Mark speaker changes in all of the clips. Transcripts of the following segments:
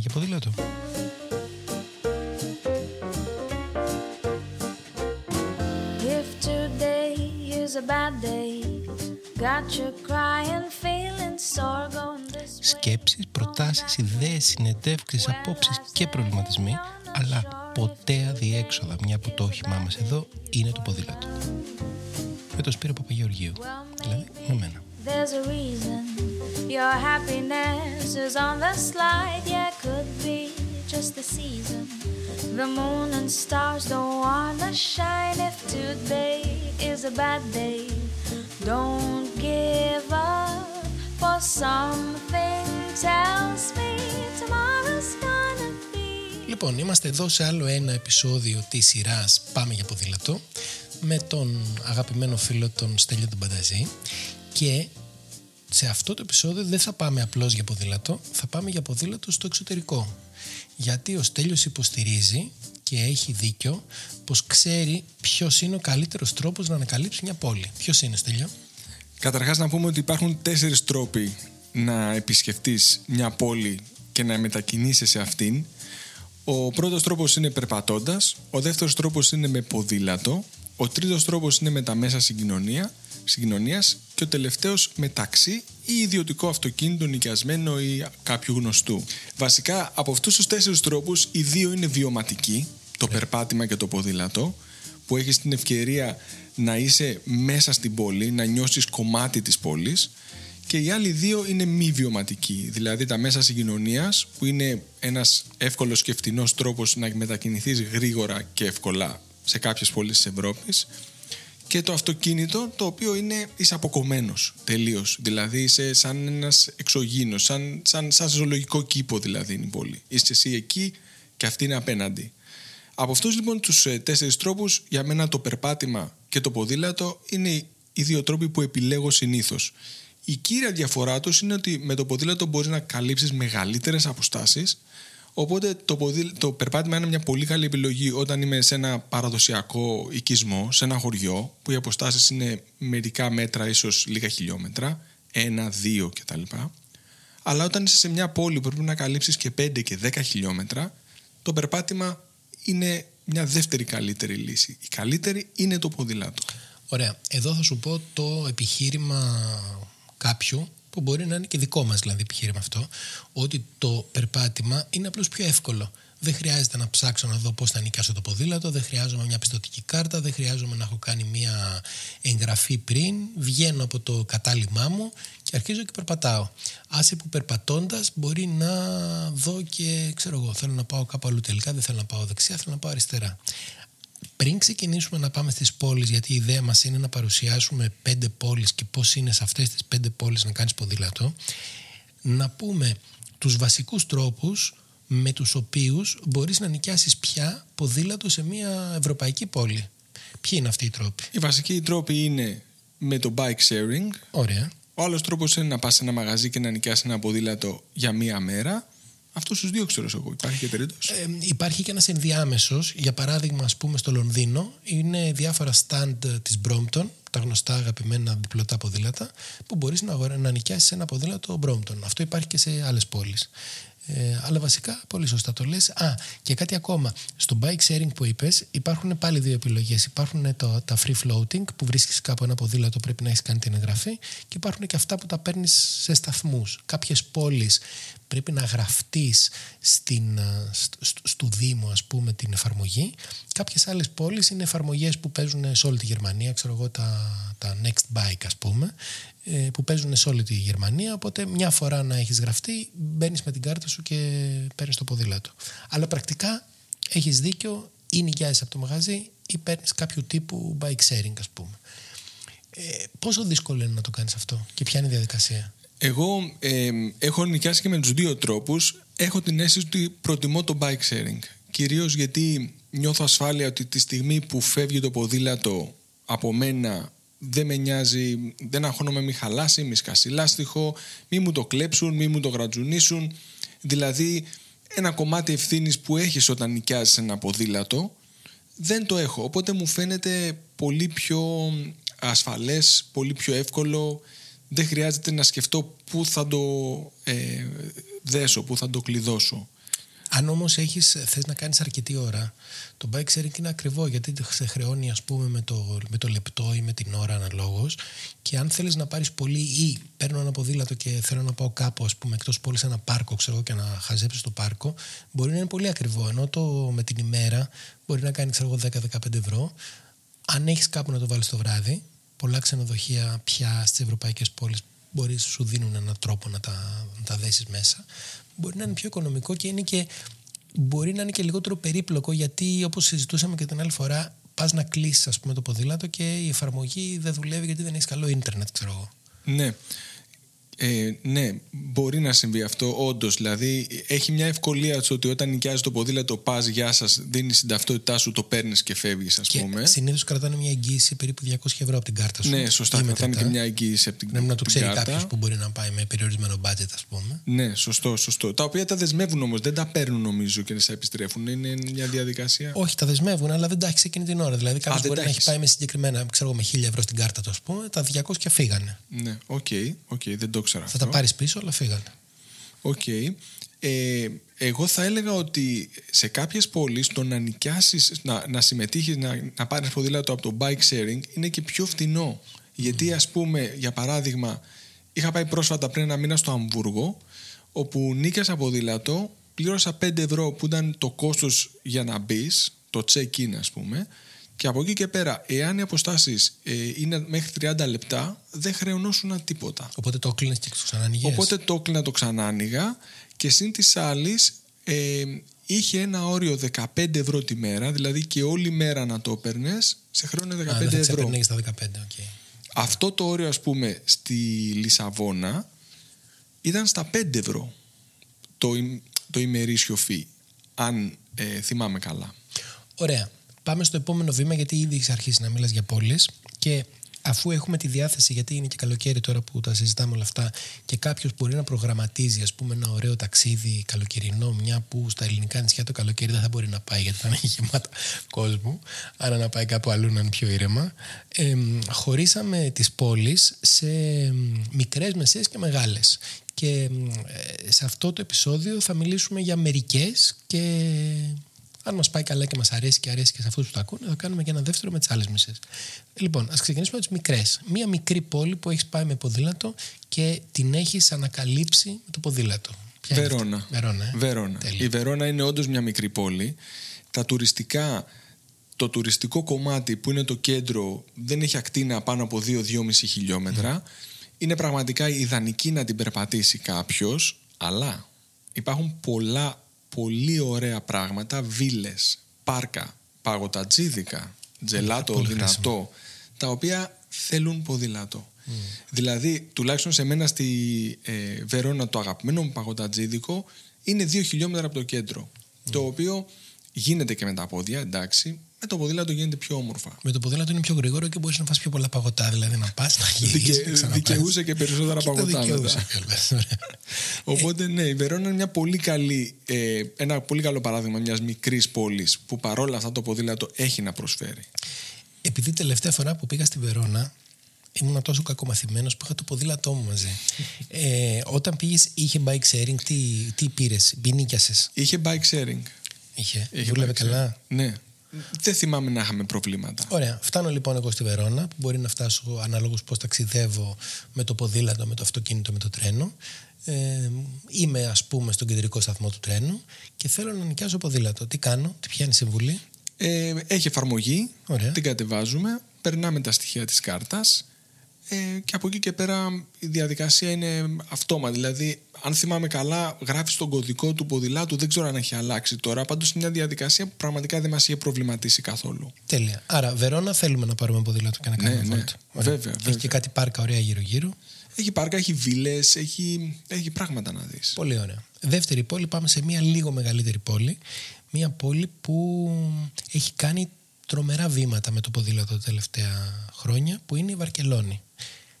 Speaker 1: για ποδήλατο.
Speaker 2: If today is a bad day, got you crying, feeling sore going this way.
Speaker 1: Σκέψεις, προτάσεις, ιδέες, συνεντεύξεις, απόψεις και προβληματισμοί, αλλά ποτέ αδιέξοδα, μια που το όχημά μας εδώ είναι το ποδήλατο. Με το Σπύρο Παπαγεωργίου, δηλαδή με μένα.
Speaker 2: There's a reason your happiness is on the slide. Yeah, could be just the season. The moon and stars don't wanna shine. If today is a bad day, don't give up. For something tells me tomorrow's gonna be.
Speaker 1: Λοιπόν, είμαστε εδώ σε άλλο ένα επεισόδιο της σειράς Πάμε για ποδήλατο με τον αγαπημένο φίλο τον Στέλιο τον Πανταζή και σε αυτό το επεισόδιο δεν θα πάμε απλώς για ποδήλατο, θα πάμε για ποδήλατο στο εξωτερικό. Γιατί ο Στέλιος υποστηρίζει και έχει δίκιο πως ξέρει ποιος είναι ο καλύτερος τρόπος να ανακαλύψει μια πόλη. Ποιος είναι Στέλιο;
Speaker 3: Καταρχάς να πούμε ότι υπάρχουν τέσσερις τρόποι να επισκεφτείς μια πόλη και να μετακινήσεις σε αυτήν. Ο πρώτος τρόπος είναι περπατώντας, ο δεύτερος τρόπος είναι με ποδήλατο, ο τρίτος τρόπος είναι με τα μέσα συγκοινωνία, συγκοινωνίας και ο τελευταίος με ταξί ή ιδιωτικό αυτοκίνητο νοικιασμένο ή κάποιου γνωστού. Βασικά από αυτούς τους τέσσερις τρόπους οι δύο είναι βιωματικοί, το περπάτημα και το ποδήλατο, που έχεις την ευκαιρία να είσαι μέσα στην πόλη, να νιώσεις κομμάτι της πόλης και οι άλλοι δύο είναι μη βιωματικοί, δηλαδή τα μέσα συγκοινωνίας που είναι ένας εύκολος και φτηνός τρόπος να μετακινηθείς γρήγορα και εύκολα σε κάποιες πόλεις της Ευρώπης και το αυτοκίνητο το οποίο είναι είσαι αποκομμένος τελείως, δηλαδή είσαι σαν ένας εξωγήινος, σαν, σαν, σαν ζωολογικό κήπο δηλαδή είναι η πόλη. Είσαι εσύ εκεί και αυτή είναι απέναντι. Από αυτούς λοιπόν τους ε, τέσσερις τρόπους για μένα το περπάτημα και το ποδήλατο είναι οι δύο τρόποι που επιλέγω συνήθως. Η κύρια διαφορά τους είναι ότι με το ποδήλατο μπορείς να καλύψεις μεγαλύτερες αποστάσεις οπότε το, ποδήλ, το περπάτημα είναι μια πολύ καλή επιλογή όταν είμαι σε ένα παραδοσιακό οικισμό, σε ένα χωριό που οι αποστάσεις είναι μερικά μέτρα ίσως λίγα χιλιόμετρα, ένα, δύο κτλ. Αλλά όταν είσαι σε μια πόλη που πρέπει να καλύψεις και 5 και 10 χιλιόμετρα το περπάτημα είναι μια δεύτερη καλύτερη λύση. Η καλύτερη είναι το ποδήλατο.
Speaker 1: Ωραία. Εδώ θα σου πω το επιχείρημα κάποιου που μπορεί να είναι και δικό μας δηλαδή επιχείρημα αυτό ότι το περπάτημα είναι απλώς πιο εύκολο. Δεν χρειάζεται να ψάξω να δω πώς θα νοικιάσω το ποδήλατο, δεν χρειάζομαι μια πιστοτική κάρτα, δεν χρειάζομαι να έχω κάνει μια εγγραφή πριν, βγαίνω από το κατάλημά μου και αρχίζω και περπατάω. Άσε που περπατώντας μπορεί να δω και ξέρω εγώ, θέλω να πάω κάπου αλλού τελικά, δεν θέλω να πάω δεξιά, θέλω να πάω αριστερά. Πριν ξεκινήσουμε να πάμε στις πόλεις, γιατί η ιδέα μας είναι να παρουσιάσουμε πέντε πόλεις και πώς είναι σε αυτές τις πέντε πόλεις να κάνεις ποδήλατο, να πούμε τους βασικούς τρόπους με τους οποίους μπορείς να νοικιάσεις πια ποδήλατο σε μια ευρωπαϊκή πόλη. Ποιοι είναι αυτοί οι τρόποι;
Speaker 3: Οι βασικοί τρόποι είναι με το bike sharing.
Speaker 1: Ωραία.
Speaker 3: Ο άλλος τρόπος είναι να πας σε ένα μαγαζί και να νοικιάσεις ένα ποδήλατο για μία μέρα. Αυτό τους δύο ξέρω εγώ. Υπάρχει και τρίτος.
Speaker 1: Ε, υπάρχει και ένας ενδιάμεσος. Για παράδειγμα, ας πούμε, στο Λονδίνο είναι διάφορα stand της Brompton, τα γνωστά αγαπημένα διπλωτά ποδήλατα, που μπορείς να, αγορά, να νοικιάσεις ένα ποδήλατο Brompton. Αυτό υπάρχει και σε άλλες πόλεις. Ε, αλλά βασικά, πολύ σωστά το λες. Α, και κάτι ακόμα. Στο bike sharing που είπες υπάρχουν πάλι δύο επιλογές. Υπάρχουν το, τα free floating που βρίσκεις κάπου ένα ποδήλατο πρέπει να έχεις κάνει την εγγραφή και υπάρχουν και αυτά που τα παίρνεις σε σταθμούς. Κάποιες πόλεις πρέπει να γραφτείς στην, στο, στο Δήμο ας πούμε την εφαρμογή. Κάποιες άλλες πόλεις είναι εφαρμογές που παίζουν σε όλη τη Γερμανία, ξέρω εγώ τα, τα Next Bike ας πούμε ε, που παίζουν σε όλη τη Γερμανία. Οπότε μια φορά να έχεις γραφτεί, μπαίνεις με την κάρτα σου και παίρνεις το ποδήλατο. Αλλά πρακτικά έχεις δίκιο, ή νοικιάζει από το μαγαζί ή παίρνεις κάποιο τύπου bike sharing, ας πούμε. Ε, πόσο δύσκολο είναι να το κάνεις αυτό και ποια είναι η διαδικασία;
Speaker 3: Εγώ ε, έχω νοικιάσει και με τους δύο τρόπους. Έχω την αίσθηση ότι προτιμώ το bike sharing. Κυρίως γιατί νιώθω ασφάλεια ότι τη στιγμή που φεύγει το ποδήλατο από μένα δεν με νοιάζει, δεν αγχώνομαι μη χαλάσει, μη σκάσει λάστιχο, μη μου το κλέψουν, μη μου το γρατζουνίσουν. Δηλαδή ένα κομμάτι ευθύνης που έχεις όταν νοικιάζεις ένα ποδήλατο δεν το έχω. Οπότε μου φαίνεται πολύ πιο ασφαλές, πολύ πιο εύκολο. Δεν χρειάζεται να σκεφτώ πού θα το ε, δέσω, πού θα το κλειδώσω.
Speaker 1: Αν όμως θες να κάνεις αρκετή ώρα, το bike sharing είναι ακριβό γιατί σε χρεώνει, ας πούμε, με το, με το λεπτό ή με την ώρα αναλόγως. Και αν θέλεις να πάρεις πολύ ή παίρνω ένα ποδήλατο και θέλω να πάω κάπου, ας πούμε, εκτός πόλης σε ένα πάρκο, ξέρω και να χαζέψει το πάρκο, μπορεί να είναι πολύ ακριβό. Ενώ το με την ημέρα μπορεί να κάνει, ξέρω 10-15 ευρώ. Αν έχεις κάπου να το βάλεις το βράδυ, πολλά ξενοδοχεία πια στις ευρωπαϊκές πόλεις μπορεί να σου δίνουν έναν τρόπο να τα, να τα δέσεις μέσα. Μπορεί να είναι πιο οικονομικό και είναι και μπορεί να είναι και λιγότερο περίπλοκο γιατί όπως συζητούσαμε και την άλλη φορά πας να κλείσεις ας πούμε το ποδήλατο και η εφαρμογή δεν δουλεύει γιατί δεν έχεις καλό ίντερνετ ξέρω εγώ.
Speaker 3: Ναι. Ε, ναι, μπορεί να συμβεί αυτό, όντως. Δηλαδή, έχει μια ευκολία στο ότι όταν νοικιάζει το ποδήλατο, πας, γεια σας, δίνεις την ταυτότητά σου, το παίρνεις και φεύγεις, ας πούμε.
Speaker 1: Συνήθως κρατάνε μια εγγύηση περίπου 200 ευρώ από την κάρτα σου.
Speaker 3: Ναι, σωστά. Κρατάνε και μια εγγύηση από την,
Speaker 1: κάρτα.
Speaker 3: να
Speaker 1: το ξέρει κάποιος που μπορεί να πάει με περιορισμένο budget, ας πούμε.
Speaker 3: Ναι, σωστό, σωστό. Τα οποία τα δεσμεύουν όμως, δεν τα παίρνουν νομίζω και σε επιστρέφουν. Είναι μια διαδικασία.
Speaker 1: Όχι, τα δεσμεύουν, αλλά δεν τα έχει εκείνη την ώρα. Δηλαδή, κάποιος μπορεί να έχεις πάει με συγκεκριμένα, ξέρω με 1000 ευρώ στην κάρτα του, ας πούμε, τα 200 και φύγανε.
Speaker 3: Ναι, οκ, okay, okay, δεν το ξέρω.
Speaker 1: Θα τα πάρεις πίσω πίσω, αλλά φύγανε.
Speaker 3: Οκ. Ε, εγώ θα έλεγα ότι σε κάποιες πόλεις το να νοικιάσεις, να, να συμμετείχεις, να, να πάρεις ποδήλατο από το bike sharing είναι και πιο φτηνό. Γιατί ας πούμε, για παράδειγμα, είχα πάει πρόσφατα πριν ένα μήνα στο Αμβούργο, όπου νοίκιασα ποδήλατο, πλήρωσα 5 ευρώ που ήταν το κόστος για να μπεις, το check-in ας πούμε, και από εκεί και πέρα, εάν οι αποστάσεις ε, είναι μέχρι 30 λεπτά, δεν χρεωνόσουν τίποτα.
Speaker 1: Οπότε το κλείνεις και το ξανάνοιγε.
Speaker 3: Οπότε το έκλεινα το ξανάνοιγα και συν της άλλης ε, είχε ένα όριο 15 ευρώ τη μέρα, δηλαδή και όλη μέρα να το έπαιρνες, σε χρέωνε 15 Α, δεν ευρώ.
Speaker 1: στα 15, okay.
Speaker 3: Αυτό το όριο, ας πούμε, στη Λισαβόνα ήταν στα 5 ευρώ το, το ημερήσιο φύ, αν ε, θυμάμαι καλά.
Speaker 1: Ωραία πάμε στο επόμενο βήμα γιατί ήδη έχει αρχίσει να μιλάς για πόλεις και αφού έχουμε τη διάθεση, γιατί είναι και καλοκαίρι τώρα που τα συζητάμε όλα αυτά, και κάποιος μπορεί να προγραμματίζει ας πούμε, ένα ωραίο ταξίδι καλοκαιρινό, μια που στα ελληνικά νησιά το καλοκαίρι δεν θα μπορεί να πάει γιατί θα είναι γεμάτα κόσμο, άρα να πάει κάπου αλλού να είναι πιο ήρεμα. Ε, χωρίσαμε τις πόλεις σε μικρές, μεσαίες και μεγάλες. Και σε αυτό το επεισόδιο θα μιλήσουμε για μερικές και αν μας πάει καλά και μας αρέσει και αρέσει και σε αυτούς που τα ακούνε, θα κάνουμε και ένα δεύτερο με τις άλλες μισές. Λοιπόν, ας ξεκινήσουμε με τις μικρές. Μία μικρή πόλη που έχεις πάει με ποδήλατο και την έχεις ανακαλύψει με το ποδήλατο.
Speaker 3: Βερόνα.
Speaker 1: Βερόνα. Ε;
Speaker 3: Βερόνα. Η Βερόνα είναι όντως μια μικρή πόλη. Τα τουριστικά, το τουριστικό κομμάτι που είναι το κέντρο δεν έχει ακτίνα πάνω από 2-2,5 χιλιόμετρα. Είναι πραγματικά ιδανική να την περπατήσει κάποιος, αλλά υπάρχουν πολλά πολύ ωραία πράγματα, βίλες, πάρκα, παγωτατζίδικα, τζελάτο δυνατό, τα οποία θέλουν ποδήλατο. Mm. Δηλαδή, τουλάχιστον σε μένα στη ε, Βερόνα το αγαπημένο μου παγωτατζίδικο είναι δύο χιλιόμετρα από το κέντρο. Mm. Το οποίο γίνεται και με τα πόδια, εντάξει, με το ποδήλατο γίνεται πιο όμορφα.
Speaker 1: Με το ποδήλατο είναι πιο γρήγορο και μπορείς να φας πιο πολλά παγωτά. Δηλαδή να πας, να γυρίσει.
Speaker 3: Δικαι, δικαιούσε και περισσότερα παγωτά. Οπότε ναι, η Βερόνα είναι μια πολύ καλή, ε, ένα πολύ καλό παράδειγμα μιας μικρής πόλης που παρόλα αυτά το ποδήλατο έχει να προσφέρει.
Speaker 1: Επειδή τελευταία φορά που πήγα στη Βερόνα, ήμουν τόσο κακομαθημένος που είχα το ποδήλατό μου μαζί. ε, όταν πήγες, είχε bike sharing, τι, τι πήρες, μπινίκιασε.
Speaker 3: Είχε bike sharing.
Speaker 1: Είχε, είχε δούλευε καλά;
Speaker 3: Ναι, δεν θυμάμαι να είχαμε προβλήματα.
Speaker 1: Ωραία. Φτάνω λοιπόν εγώ στη Βερόνα, που μπορεί να φτάσω ανάλογο πώς ταξιδεύω με το ποδήλατο, με το αυτοκίνητο, με το τρένο. Ε, είμαι ας πούμε στον κεντρικό σταθμό του τρένου και θέλω να νοικιάσω ποδήλατο. Τι κάνω, τι πιάνει συμβουλή;
Speaker 3: Ε, έχει εφαρμογή, Ωραία. την κατεβάζουμε, περνάμε τα στοιχεία της κάρτας ε, και από εκεί και πέρα η διαδικασία είναι αυτόμα. Δηλαδή, αν θυμάμαι καλά, γράφεις τον κωδικό του ποδηλάτου. Δεν ξέρω αν έχει αλλάξει τώρα. Πάντως είναι μια διαδικασία που πραγματικά δεν μας είχε προβληματίσει καθόλου.
Speaker 1: Τέλεια. Άρα, Βερόνα, θέλουμε να πάρουμε ποδήλατο και να ναι, κάνουμε
Speaker 3: ναι, ναι. Βέβαια, βέβαια.
Speaker 1: Έχει και κάτι πάρκα ωραία γύρω-γύρω.
Speaker 3: Έχει πάρκα, έχει βίλες, έχει, έχει πράγματα να δεις.
Speaker 1: Πολύ ωραία. Δεύτερη πόλη, πάμε σε μια λίγο μεγαλύτερη πόλη. Μια πόλη που έχει κάνει τρομερά βήματα με το ποδήλατο τα τελευταία χρόνια, που είναι η Βαρκελόνη.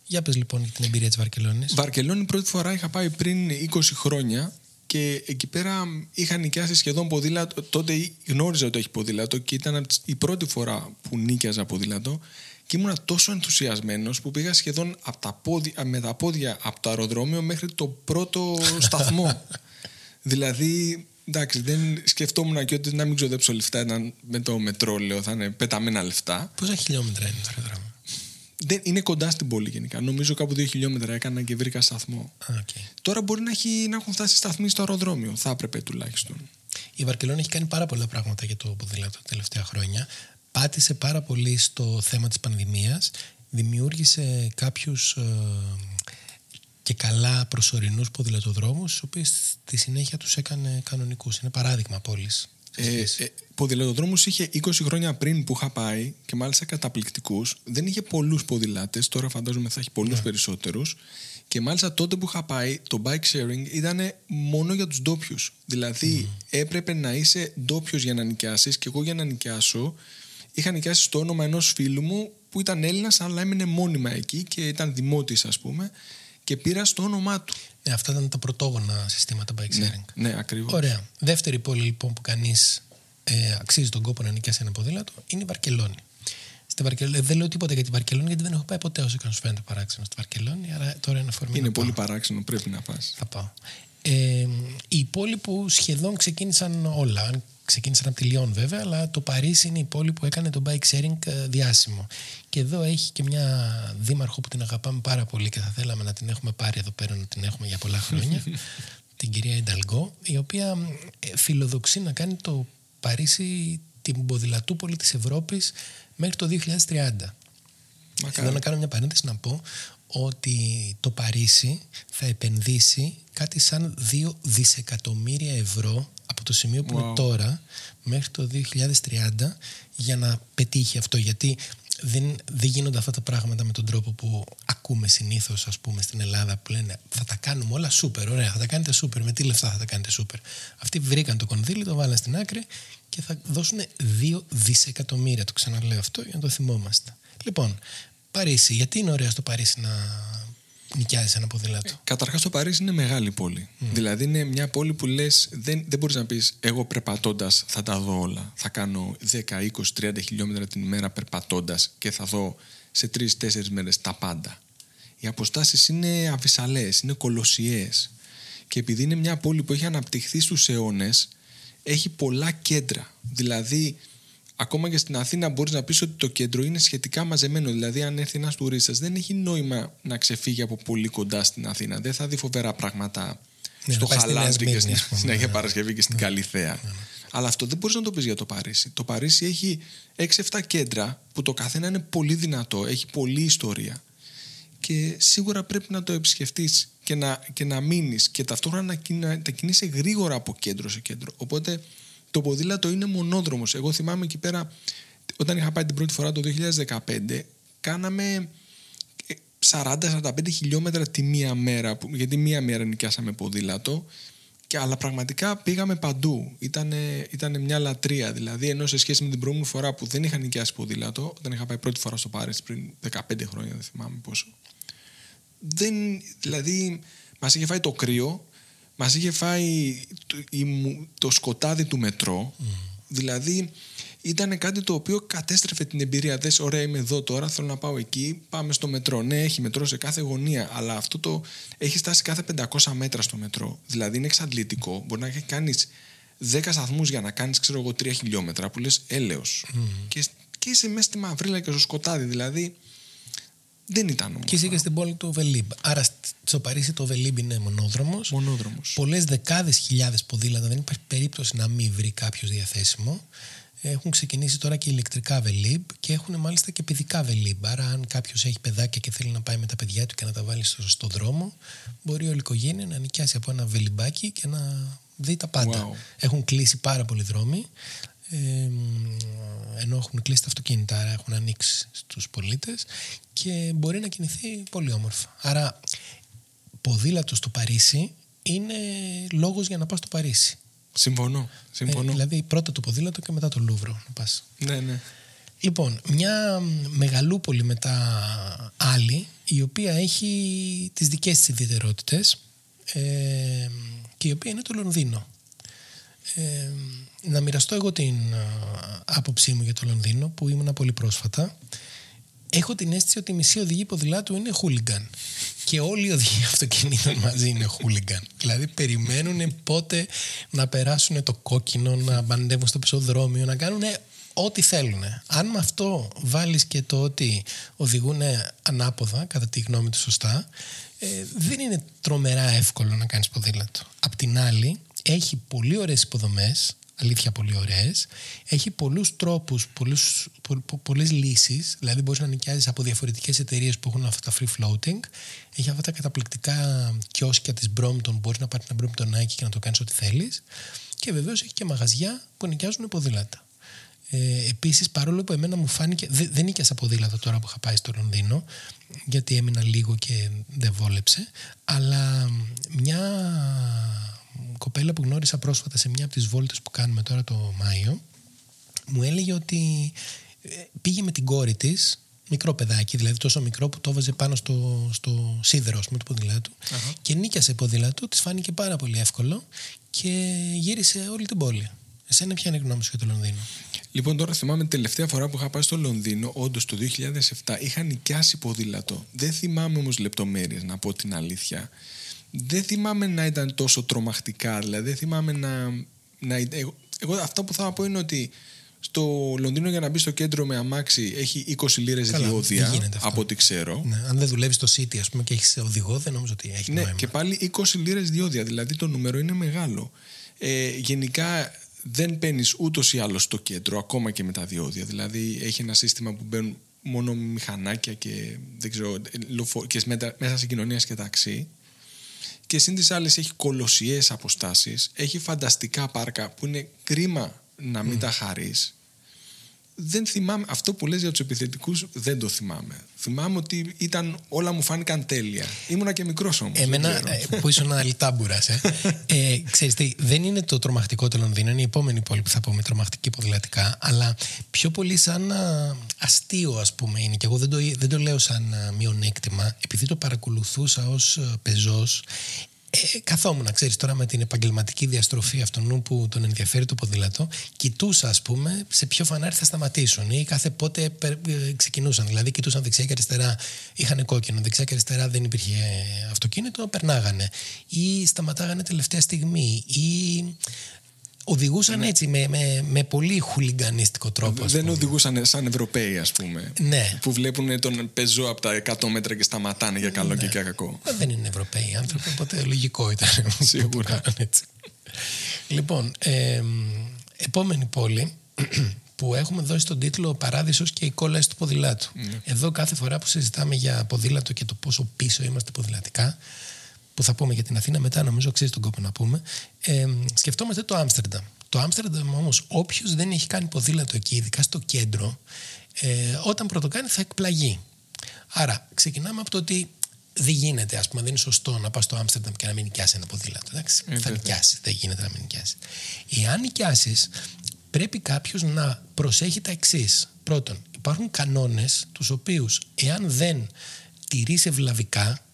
Speaker 1: Για πες λοιπόν για την εμπειρία της Βαρκελόνης.
Speaker 3: Βαρκελόνη πρώτη φορά είχα πάει πριν 20 χρόνια και εκεί πέρα είχα νοικιάσει σχεδόν ποδήλατο. Τότε γνώριζα ότι έχει ποδήλατο και ήταν η πρώτη φορά που νοίκιαζα ποδήλατο και ήμουν τόσο ενθουσιασμένος που πήγα σχεδόν από τα πόδια, με τα πόδια από το αεροδρόμιο μέχρι το πρώτο σταθμό. δηλαδή εντάξει, δεν σκεφτόμουν και ότι να μην ξοδέψω λεφτά ήταν με το μετρό, λέω, θα είναι πεταμένα λεφτά.
Speaker 1: Πόσα χιλιόμετρα είναι το αεροδρόμιο;
Speaker 3: Δεν, είναι κοντά στην πόλη γενικά. Νομίζω κάπου δύο χιλιόμετρα έκανα και βρήκα σταθμό.
Speaker 1: Α, οκ.
Speaker 3: Τώρα μπορεί να, έχει, να έχουν φτάσει σταθμοί στο αεροδρόμιο. Θα έπρεπε τουλάχιστον.
Speaker 1: Η Βαρκελόνη έχει κάνει πάρα πολλά πράγματα για το ποδήλατο τα τελευταία χρόνια. Πάτησε πάρα πολύ στο θέμα της πανδημίας. Δημιούργησε κάποιους ε, και καλά προσωρινούς ποδηλατοδρόμους, οι οποίοι στη συνέχεια τους έκανε κανονικούς. Είναι παράδειγμα πόλης. σε
Speaker 3: Ε,
Speaker 1: σχέση.
Speaker 3: ε, ποδηλατοδρόμους είχε 20 χρόνια πριν που είχα πάει και μάλιστα καταπληκτικούς. Δεν είχε πολλούς ποδηλάτες. Τώρα φαντάζομαι θα έχει πολλούς περισσότερους. Και μάλιστα τότε που είχα πάει, το bike sharing ήταν μόνο για τους ντόπιους. Δηλαδή έπρεπε να είσαι ντόπιος για να νοικιάσεις και εγώ για να νοικιάσω είχα νοικιάσει στο όνομα ενός φίλου μου που ήταν Έλληνας, αλλά έμεινε μόνιμα εκεί και ήταν δημότης, ας πούμε. Και πήρα στο όνομά του.
Speaker 1: Ναι, αυτά ήταν τα πρωτόγωνα συστήματα bike sharing.
Speaker 3: Ναι, ναι ακριβώς.
Speaker 1: Ωραία. Δεύτερη πόλη λοιπόν που κανείς ε, αξίζει τον κόπο να νοικιάσει ένα ποδήλατο είναι η Βαρκελόνη. Στη Βαρκελόνη, ε, δεν λέω τίποτα για τη Βαρκελόνη γιατί δεν έχω πάει ποτέ όσο και αν σου φαίνεται παράξενο στη Βαρκελόνη. Άρα τώρα είναι αφορμή.
Speaker 3: Είναι
Speaker 1: να πάω.
Speaker 3: πολύ παράξενο, πρέπει να πας.
Speaker 1: Θα πάω. Ε, η πόλη που σχεδόν ξεκίνησαν όλα. Αν Ξεκίνησαν από τη Λιόν βέβαια, αλλά το Παρίσι είναι η πόλη που έκανε το bike sharing ε, διάσημο. Και εδώ έχει και μια δήμαρχο που την αγαπάμε πάρα πολύ και θα θέλαμε να την έχουμε πάρει εδώ πέρα, να την έχουμε για πολλά χρόνια. την κυρία Ινταλγκό, η οποία ε, φιλοδοξεί να κάνει το Παρίσι την ποδηλατούπολη της Ευρώπης μέχρι το 2030.
Speaker 3: Μακάρι.
Speaker 1: Εδώ να κάνω μια παρένθεση να πω ότι το Παρίσι θα επενδύσει κάτι σαν 2 δισεκατομμύρια ευρώ από το σημείο που
Speaker 3: Wow.
Speaker 1: είναι τώρα μέχρι το 2030 για να πετύχει αυτό γιατί δεν, δεν γίνονται αυτά τα πράγματα με τον τρόπο που ακούμε συνήθως, ας πούμε, στην Ελλάδα που λένε Θα τα κάνουμε όλα σούπερ. Ωραία, θα τα κάνετε σούπερ. Με τι λεφτά θα τα κάνετε σούπερ. Αυτοί βρήκαν το κονδύλι, το βάλαν στην άκρη και θα δώσουν 2 δισεκατομμύρια. Το ξαναλέω αυτό για να το θυμόμαστε. Λοιπόν, Παρίσι. Γιατί είναι ωραίο στο Παρίσι να νοικιάζεις ένα ποδήλατο;
Speaker 3: Καταρχάς το Παρίσι είναι μεγάλη πόλη. Δηλαδή είναι μια πόλη που λες, δεν, δεν μπορείς να πεις Εγώ περπατώντας θα τα δω όλα. Θα κάνω 10, 20, 30 χιλιόμετρα την ημέρα περπατώντας και θα δω σε 3-4 μέρες τα πάντα. Οι αποστάσεις είναι αβυσαλέ, είναι κολοσιαίε. Και επειδή είναι μια πόλη που έχει αναπτυχθεί στους αιώνες, έχει πολλά κέντρα. Δηλαδή, ακόμα και στην Αθήνα μπορείς να πεις ότι το κέντρο είναι σχετικά μαζεμένο. Δηλαδή, αν έρθει ένας τουρίστας, δεν έχει νόημα να ξεφύγει από πολύ κοντά στην Αθήνα. Δεν θα δει φοβερά πράγματα
Speaker 1: Ναι,
Speaker 3: στο
Speaker 1: να πάει στη Νέα
Speaker 3: Χαλάνδρη και
Speaker 1: Σμύρνη,
Speaker 3: στην,
Speaker 1: ας πούμε,
Speaker 3: στην Αγία
Speaker 1: ναι.
Speaker 3: Παρασκευή και στην Καλιθέα. Αλλά αυτό δεν μπορείς να το πεις για το Παρίσι. Το Παρίσι έχει 6-7 κέντρα που το καθένα είναι πολύ δυνατό, έχει πολλή ιστορία. Και σίγουρα πρέπει να το επισκεφτείς και να, και να μείνεις και ταυτόχρονα να, κι- να, να κινείσαι γρήγορα από κέντρο σε κέντρο. Οπότε το ποδήλατο είναι μονόδρομος. Εγώ θυμάμαι εκεί πέρα, όταν είχα πάει την πρώτη φορά το 2015, κάναμε ε, 40-45 χιλιόμετρα τη μία μέρα, που- γιατί μία μέρα νοικιάσαμε ποδήλατο, και, αλλά πραγματικά πήγαμε παντού. Ήτανε, ήτανε μια λατρεία. Δηλαδή, ενώ σε σχέση με την προηγούμενη φορά που δεν είχα νοικιάσει ποδήλατο, όταν είχα πάει πρώτη φορά στο Πάρης πριν 15 χρόνια, δεν θυμάμαι πόσο. Δεν, δηλαδή, μας είχε φάει το κρύο, μας είχε φάει το, η μου- το σκοτάδι του μετρό. Δηλαδή, ήταν κάτι το οποίο κατέστρεφε την εμπειρία. Δες, ωραία, είμαι εδώ τώρα, θέλω να πάω εκεί, πάμε στο μετρό. Ναι, έχει μετρό σε κάθε γωνία, αλλά αυτό το έχει φτάσει κάθε 500 μέτρα στο μετρό. Δηλαδή, είναι εξαντλητικό. Μπορεί να έχει κάνεις 10 σταθμούς για να κάνεις, ξέρω εγώ, 3 χιλιόμετρα που λες έλεος. Και, και είσαι μέσα στη μαυρίλα και στο σκοτάδι. Δηλαδή, δεν ήταν όμως.
Speaker 1: Και είσαι και στην πόλη του Βελίμπ. Άρα σ- στο Παρίσι το Βελίμπ είναι μονόδρομος.
Speaker 3: Μονόδρομος.
Speaker 1: Πολλές δεκάδες χιλιάδες ποδήλατα δεν υπάρχει περίπτωση να μην βρει κάποιος διαθέσιμο. Έχουν ξεκινήσει τώρα και ηλεκτρικά Βελίμπ και έχουν μάλιστα και παιδικά Βελίμπ. Άρα, αν κάποιος έχει παιδάκια και θέλει να πάει με τα παιδιά του και να τα βάλει στο σωστό δρόμο, μπορεί όλη η οικογένεια να νοικιάσει από ένα βελιμπάκι και να δει τα πάντα.
Speaker 3: Wow.
Speaker 1: Έχουν κλείσει πάρα πολλοί δρόμοι. Ε, μ, ενώ έχουν κλείσει τα αυτοκίνητα, άρα έχουν ανοίξει στους πολίτες και μπορεί να κινηθεί πολύ όμορφα. Άρα ποδήλατος στο Παρίσι είναι λόγος για να πας στο Παρίσι.
Speaker 3: Συμφωνώ. Συμφωνώ.
Speaker 1: Ε, δηλαδή πρώτα το ποδήλατο και μετά το Λούβρο να πας.
Speaker 3: Ναι, ναι.
Speaker 1: Λοιπόν, μια μεγαλούπολη μετά άλλη, η οποία έχει τις δικές της ιδιαιτερότητες ε, και η οποία είναι το Λονδίνο. Ε, να μοιραστώ εγώ την α, άποψή μου για το Λονδίνο που ήμουν πολύ πρόσφατα. Έχω την αίσθηση ότι η μισή οδηγή ποδηλάτου είναι χούλιγκαν. και όλοι οι οδηγοί αυτοκινήτων μαζί είναι χούλιγκαν. Δηλαδή περιμένουν πότε να περάσουν το κόκκινο, να μπαντεύουν στο πεζοδρόμιο, να κάνουν ό,τι θέλουν. Αν με αυτό βάλεις και το ότι οδηγούν ανάποδα, κατά τη γνώμη τους σωστά, ε, δεν είναι τρομερά εύκολο να κάνεις ποδήλατο. Απ' την άλλη, έχει πολύ ωραίες υποδομές, αλήθεια πολύ ωραίες, έχει πολλούς τρόπους, πολλούς, πο, πο, πολλές λύσεις, δηλαδή μπορείς να νοικιάζεις από διαφορετικές εταιρείες που έχουν αυτά τα free floating, έχει αυτά τα καταπληκτικά κιόσκια της Brompton, μπορείς να πάρεις ένα Brompton και να το κάνεις ό,τι θέλεις και βεβαίως έχει και μαγαζιά που νοικιάζουν ποδήλατα. Ε, Επίσης, παρόλο που εμένα μου φάνηκε. Δε, δεν νίκιασα ποδήλατο τώρα που είχα πάει στο Λονδίνο, γιατί έμεινα λίγο και δεν βόλεψε. Αλλά μια κοπέλα που γνώρισα πρόσφατα σε μια από τις βόλτες που κάνουμε τώρα το Μάιο μου έλεγε ότι ε, πήγε με την κόρη της μικρό παιδάκι, δηλαδή τόσο μικρό που το έβαζε πάνω στο, στο σίδερο με του ποδηλάτου uh-huh. και νίκιασε ποδήλατο, της φάνηκε πάρα πολύ εύκολο και γύρισε όλη την πόλη. Εσένα ποια είναι η γνώμη σου για το Λονδίνο;
Speaker 3: Λοιπόν, τώρα θυμάμαι την τελευταία φορά που είχα πάει στο Λονδίνο, όντως το 2007, είχα νοικιάσει ποδήλατο. Δεν θυμάμαι όμως λεπτομέρειες, να πω την αλήθεια δεν θυμάμαι να ήταν τόσο τρομακτικά. Δηλαδή, δεν θυμάμαι να. να εγώ, εγώ αυτό που θα πω είναι ότι στο Λονδίνο για να μπει στο κέντρο με αμάξι έχει 20 λίρες διόδια από ό,τι ξέρω.
Speaker 1: Ναι, αν δεν δουλεύεις στο City ας πούμε, και έχεις οδηγό, δεν νομίζω ότι έχει
Speaker 3: ναι,
Speaker 1: νόημα.
Speaker 3: Και πάλι 20 λίρες διόδια, δηλαδή το νούμερο είναι μεγάλο. Ε, γενικά δεν παίρνεις ούτως ή άλλως στο κέντρο, ακόμα και με τα διόδια. Δηλαδή έχει ένα σύστημα που μπαίνουν μόνο μηχανάκια και, δεν ξέρω, και μέσα σε κοινωνία και ταξί και σύν τις άλλες έχει κολοσιαίες αποστάσεις, έχει φανταστικά πάρκα που είναι κρίμα να μην τα χαρείς. Δεν θυμάμαι, αυτό που λες για τους επιθετικούς δεν το θυμάμαι. Θυμάμαι ότι ήταν, όλα μου φάνηκαν τέλεια. Ήμουνα και μικρός όμως.
Speaker 1: Εμένα ε, που ήσουν αλυτάμπουρας, ε. ε, ξέρεις τι, δεν είναι το τρομακτικό το Λονδίνο, είναι η επόμενη πόλη που θα πούμε τρομακτική ποδηλατικά, αλλά πιο πολύ σαν αστείο ας πούμε είναι και εγώ δεν το, δεν το λέω σαν μειονέκτημα, επειδή το παρακολουθούσα ως πεζός, ε, καθόμουν, ξέρεις τώρα με την επαγγελματική διαστροφή αυτού που τον ενδιαφέρει το ποδήλατο, κοιτούσα, ας πούμε, σε ποιο φανάρι θα σταματήσουν ή κάθε πότε ε, ξεκινούσαν. Δηλαδή, κοιτούσαν δεξιά και αριστερά, είχαν κόκκινο, δεξιά και αριστερά δεν υπήρχε αυτοκίνητο, περνάγανε. Ή σταματάγανε τελευταία στιγμή. Ή οδηγούσαν ναι. έτσι με, με, με πολύ χουλιγκανίστικο τρόπο.
Speaker 3: Δεν οδηγούσαν σαν Ευρωπαίοι, ας πούμε.
Speaker 1: Ναι.
Speaker 3: Που βλέπουν τον πεζό από τα 100 μέτρα και σταματάνε για καλό ναι. και για κακό.
Speaker 1: Δεν είναι Ευρωπαίοι άνθρωποι, οπότε λογικό ήταν.
Speaker 3: Σίγουρα.
Speaker 1: έτσι. Λοιπόν, ε, επόμενη πόλη που έχουμε δώσει τον τίτλο Παράδεισος και η κόλλαση του ποδηλάτου. Ναι. Εδώ κάθε φορά που συζητάμε για ποδήλατο και το πόσο πίσω είμαστε ποδηλατικά, που θα πούμε για την Αθήνα μετά, νομίζω αξίζει τον κόπο να πούμε, ε, σκεφτόμαστε το Άμστερνταμ. Το Άμστερνταμ όμως, όποιος δεν έχει κάνει ποδήλατο εκεί, ειδικά στο κέντρο, ε, όταν πρωτοκάνει θα εκπλαγεί. Άρα, ξεκινάμε από το ότι δεν γίνεται, ας πούμε, δεν είναι σωστό να πας στο Άμστερνταμ και να μην νοικιάσει ένα ποδήλατο. Εντάξει, ε, θα νοικιάσει, δεν γίνεται να μην νοικιάσει. Εάν νοικιάσεις, πρέπει κάποιος να προσέχει τα εξής. Πρώτον, υπάρχουν κανόνες τους οποίους εάν δεν τηρείς ευλαβικά,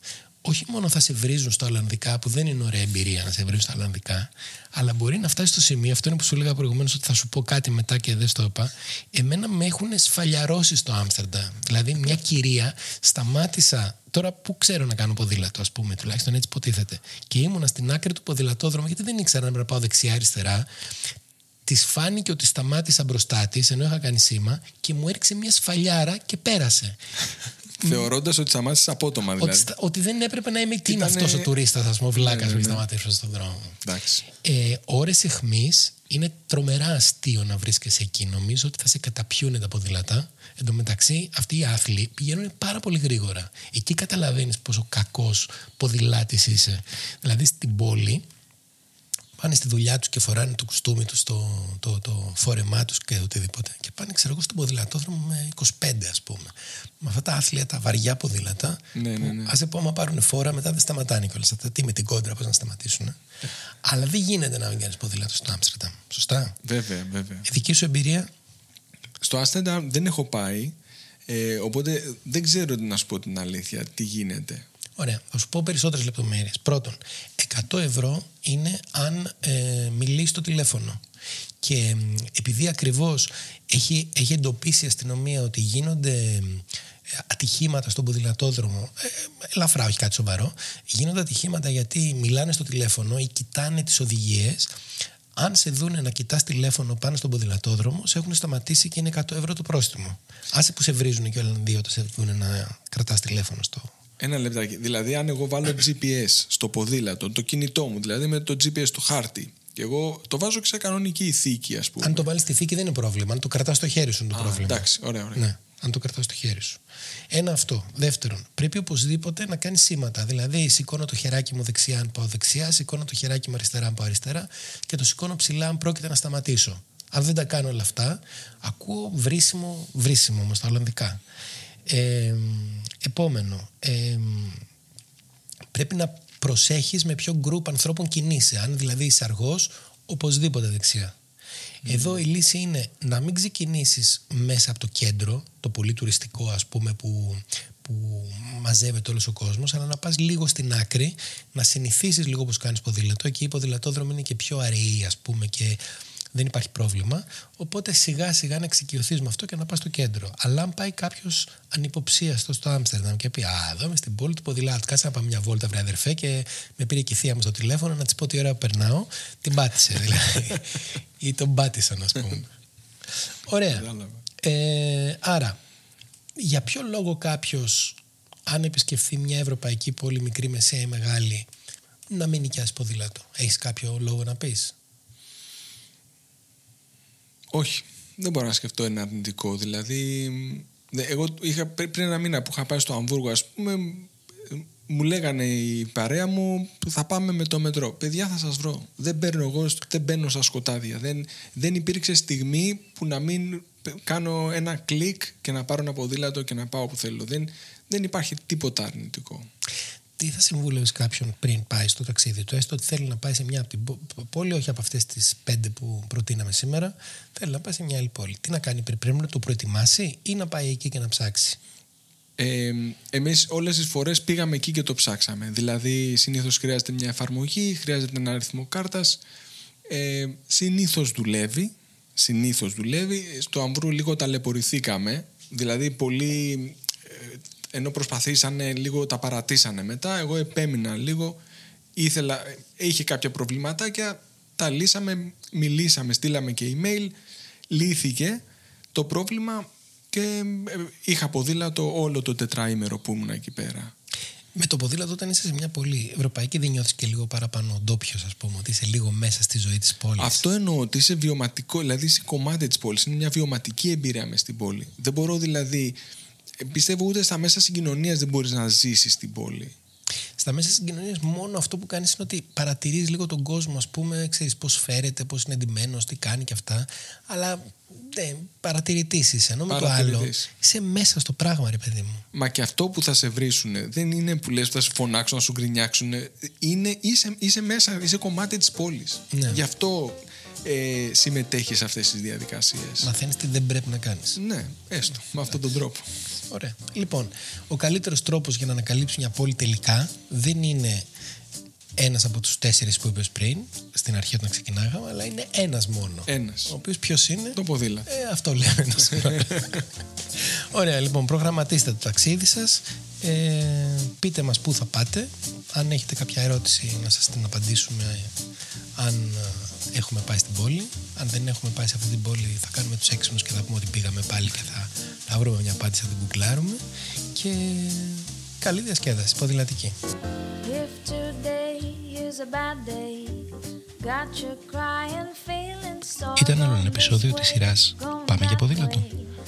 Speaker 1: όχι μόνο θα σε βρίζουν στα Ολλανδικά, που δεν είναι ωραία εμπειρία να σε βρίζουν στα Ολλανδικά, αλλά μπορεί να φτάσεις στο σημείο, αυτό είναι που σου έλεγα προηγουμένως, ότι θα σου πω κάτι μετά και δεν στο είπα. Εμένα με έχουν σφαλιαρώσει στο Άμστερνταμ. Δηλαδή, μια κυρία σταμάτησα. Τώρα που ξέρω να κάνω ποδήλατο, ας πούμε, τουλάχιστον έτσι υποτίθεται. Και ήμουνα στην άκρη του ποδηλατόδρομου, γιατί δεν ήξερα να πάω δεξιά-αριστερά. Της φάνηκε ότι σταμάτησα μπροστά της, ενώ είχα κάνει σήμα, και μου έριξε μια σφαλιάρα και πέρασε.
Speaker 3: Θεωρώντας ότι σταμάτησες απότομα, δηλαδή.
Speaker 1: Ότι, ότι δεν έπρεπε να είμαι τι είναι αυτό ο τουρίστας, ας πούμε, βλάκας ναι, ναι, που ναι. σταματήσω στον δρόμο. Ε, Ώρες αιχμής είναι τρομερά αστείο να βρίσκεσαι εκεί. Νομίζω ότι θα σε καταπιούν τα ποδήλατα. Εν τω μεταξύ, αυτοί οι άθλοι πηγαίνουν πάρα πολύ γρήγορα. Εκεί καταλαβαίνεις πόσο κακός ποδηλάτης είσαι. Δηλαδή στην πόλη, πάνε στη δουλειά τους και φοράνε το κουστούμι τους, το, το, το φόρεμά τους και οτιδήποτε. Και πάνε, ξέρω εγώ, στον ποδηλατόδρομο με 25, ας πούμε. Με αυτά τα άθλια, τα βαριά ποδήλατα.
Speaker 3: Ναι, ναι, ναι.
Speaker 1: Α πούμε, πάρουν φόρα, μετά δεν σταματάνε κιόλας. Θα τι με την κόντρα, πώς να σταματήσουν. Αλλά δεν γίνεται να μην κάνει ποδήλατος στο Άμστερνταμ. Σωστά;
Speaker 3: Βέβαια, βέβαια.
Speaker 1: Η δική σου εμπειρία;
Speaker 3: Στο Άμστερνταμ δεν έχω πάει. Ε, οπότε δεν ξέρω να σου πω την αλήθεια τι γίνεται.
Speaker 1: Ωραία, θα σου πω περισσότερες λεπτομέρειες. Πρώτον, 100 ευρώ είναι αν ε, μιλήσει στο τηλέφωνο. Και επειδή ακριβώς έχει, έχει εντοπίσει η αστυνομία ότι γίνονται ατυχήματα στον ποδηλατόδρομο, ε, ελαφρά, όχι κάτι σοβαρό, γίνονται ατυχήματα γιατί μιλάνε στο τηλέφωνο ή κοιτάνε τις οδηγίες. Αν σε δούνε να κοιτάς τηλέφωνο πάνω στον ποδηλατόδρομο, σε έχουν σταματήσει και είναι 100 ευρώ το πρόστιμο. Άσε που σε βρίζουν και όλοι δύο όταν σε δούνε να κρατάς τηλέφωνο στο.
Speaker 3: Ένα λεπτάκι. Δηλαδή, αν εγώ βάλω GPS στο ποδήλατο, το κινητό μου, δηλαδή με το GPS στο χάρτη, και εγώ το βάζω και σε κανονική θήκη, ας πούμε.
Speaker 1: Αν το βάλεις στη θήκη δεν είναι πρόβλημα. Αν το κρατάς στο χέρι σου είναι το
Speaker 3: Α,
Speaker 1: πρόβλημα.
Speaker 3: εντάξει, ωραία, ωραία.
Speaker 1: Ναι, αν το κρατάς στο χέρι σου. Ένα αυτό. Δεύτερον, πρέπει οπωσδήποτε να κάνεις σήματα. Δηλαδή, σηκώνω το χεράκι μου δεξιά αν πάω δεξιά, σηκώνω το χεράκι μου αριστερά αν πάω αριστερά και το σηκώνω ψηλά αν πρόκειται να σταματήσω. Αν δεν τα κάνω όλα αυτά, ακούω βρίσιμο, βρίσιμο όμως στα Ολλανδικά. Ε, επόμενο. Ε, πρέπει να προσέχεις με ποιο γκρουπ ανθρώπων κινείσαι. Αν δηλαδή είσαι αργός, οπωσδήποτε δεξιά. Εδώ η λύση είναι να μην ξεκινήσεις μέσα από το κέντρο, το πολύ τουριστικό ας πούμε που, που μαζεύεται όλος ο κόσμος, αλλά να πας λίγο στην άκρη, να συνηθίσεις λίγο πώς κάνεις ποδήλατο. Εκεί οι ποδηλατόδρομοι είναι και πιο αραιοί ας πούμε και δεν υπάρχει πρόβλημα. Οπότε σιγά σιγά να εξοικειωθείς με αυτό και να πας στο κέντρο. Αλλά αν πάει κάποιος ανυποψίαστος στο Άμστερνταμ και πει Α, εδώ είμαι στην πόλη του ποδηλάτου, κάτσε να πάμε μια βόλτα, βρε αδερφέ, και με πήρε και η θεία μου στο τηλέφωνο να της πω τι ώρα περνάω. Την πάτησε δηλαδή. ή τον πάτησαν, ας πούμε. Ωραία. Ε, άρα, για ποιο λόγο κάποιος, αν επισκεφθεί μια ευρωπαϊκή πόλη, μικρή, μεσαία ή μεγάλη, να μην νοικιάσει ποδήλατο; Έχεις κάποιο λόγο να πεις;
Speaker 3: Όχι, δεν μπορώ να σκεφτώ ένα αρνητικό. Δηλαδή, ναι, εγώ είχα, πριν ένα μήνα που είχα πάει στο Αμβούργο, ας πούμε, μου λέγανε η παρέα μου θα πάμε με το μετρό. Παιδιά θα σας βρω. Δεν παίρνω εγώ, δεν μπαίνω στα σκοτάδια. Δεν, δεν υπήρξε στιγμή που να μην κάνω ένα κλικ και να πάρω ένα ποδήλατο και να πάω όπου θέλω. Δεν, δεν υπάρχει τίποτα αρνητικό.
Speaker 1: Τι θα συμβούλευες κάποιον πριν πάει στο ταξίδι του, έστω ότι θέλει να πάει σε μια από την πόλη, όχι από αυτές τις πέντε που προτείναμε σήμερα, θέλει να πάει σε μια άλλη πόλη. Τι να κάνει, πρέπει να το προετοιμάσει ή να πάει εκεί και να ψάξει;
Speaker 3: Ε, εμείς όλες τις φορές πήγαμε εκεί και το ψάξαμε. Δηλαδή συνήθως χρειάζεται μια εφαρμογή, χρειάζεται ένα αριθμό κάρτας. Ε, συνήθως δουλεύει, συνήθως δουλεύει. Στο Αμβρού λίγο ταλαιπωρηθήκαμε. Δηλαδή πολλοί ε, ενώ προσπαθήσανε λίγο τα παρατήσανε μετά. Εγώ επέμεινα λίγο, ήθελα, είχε κάποια προβληματάκια, τα λύσαμε, μιλήσαμε, στείλαμε και email, λύθηκε το πρόβλημα και ε, είχα ποδήλατο όλο το τετράήμερο που ήμουν εκεί πέρα.
Speaker 1: Με το ποδήλατο, όταν είσαι σε μια πόλη ευρωπαϊκή, δεν νιώθεις και λίγο παραπάνω ντόπιος, ας πούμε, ότι είσαι λίγο μέσα στη ζωή της πόλης.
Speaker 3: Αυτό εννοώ ότι είσαι βιωματικό, δηλαδή είσαι κομμάτι της πόλης. Είναι μια βιωματική εμπειρία μες στην πόλη. Δεν μπορώ δηλαδή. Πιστεύω ούτε στα μέσα συγκοινωνίας δεν μπορείς να ζήσεις στην πόλη.
Speaker 1: Στα μέσα συγκοινωνίας, μόνο αυτό που κάνεις είναι ότι παρατηρείς λίγο τον κόσμο, ας πούμε, ξέρεις πώς φέρεται, πώς είναι εντυμένος, τι κάνει και αυτά. Αλλά ναι, παρατηρητής είσαι. Ενώ με το άλλο είσαι μέσα στο πράγμα, ρε παιδί μου.
Speaker 3: Μα και αυτό που θα σε βρίσουν δεν είναι που λες θα σε φωνάξουν, να σου γκρινιάξουν. Είναι, είσαι, είσαι μέσα, είσαι κομμάτι της πόλης.
Speaker 1: Ναι.
Speaker 3: Γι' αυτό ε, συμμετέχεις σε αυτές τις διαδικασίες.
Speaker 1: Μαθαίνεις τι δεν πρέπει να κάνεις.
Speaker 3: Ναι, έστω, με αυτόν τον τρόπο.
Speaker 1: Ωραία. Λοιπόν, ο καλύτερος τρόπος για να ανακαλύψει μια πόλη τελικά δεν είναι ένας από τους τέσσερις που είπες πριν, στην αρχή όταν ξεκινάγαμε, αλλά είναι ένας μόνο.
Speaker 3: Ένας.
Speaker 1: Ο οποίος ποιος είναι;
Speaker 3: Το ποδήλα.
Speaker 1: Ε, αυτό λέμε. Ωραία, λοιπόν, προγραμματίστε το ταξίδι σας. Ε, πείτε μας πού θα πάτε. Αν έχετε κάποια ερώτηση να σας την απαντήσουμε αν ε, έχουμε πάει στην πόλη. Αν δεν έχουμε πάει σε αυτή την πόλη θα κάνουμε τους έξυπνους και θα πούμε ότι πήγαμε πάλι και θα, θα βρούμε μια απάντηση, θα την κουκλάρουμε. Και καλή διασκέδαση, ποδηλατική.
Speaker 2: If today is a bad day, got you crying, feeling sorry.
Speaker 1: Ήταν άλλο ένα επεισόδιο της σειράς Πάμε για ποδήλατο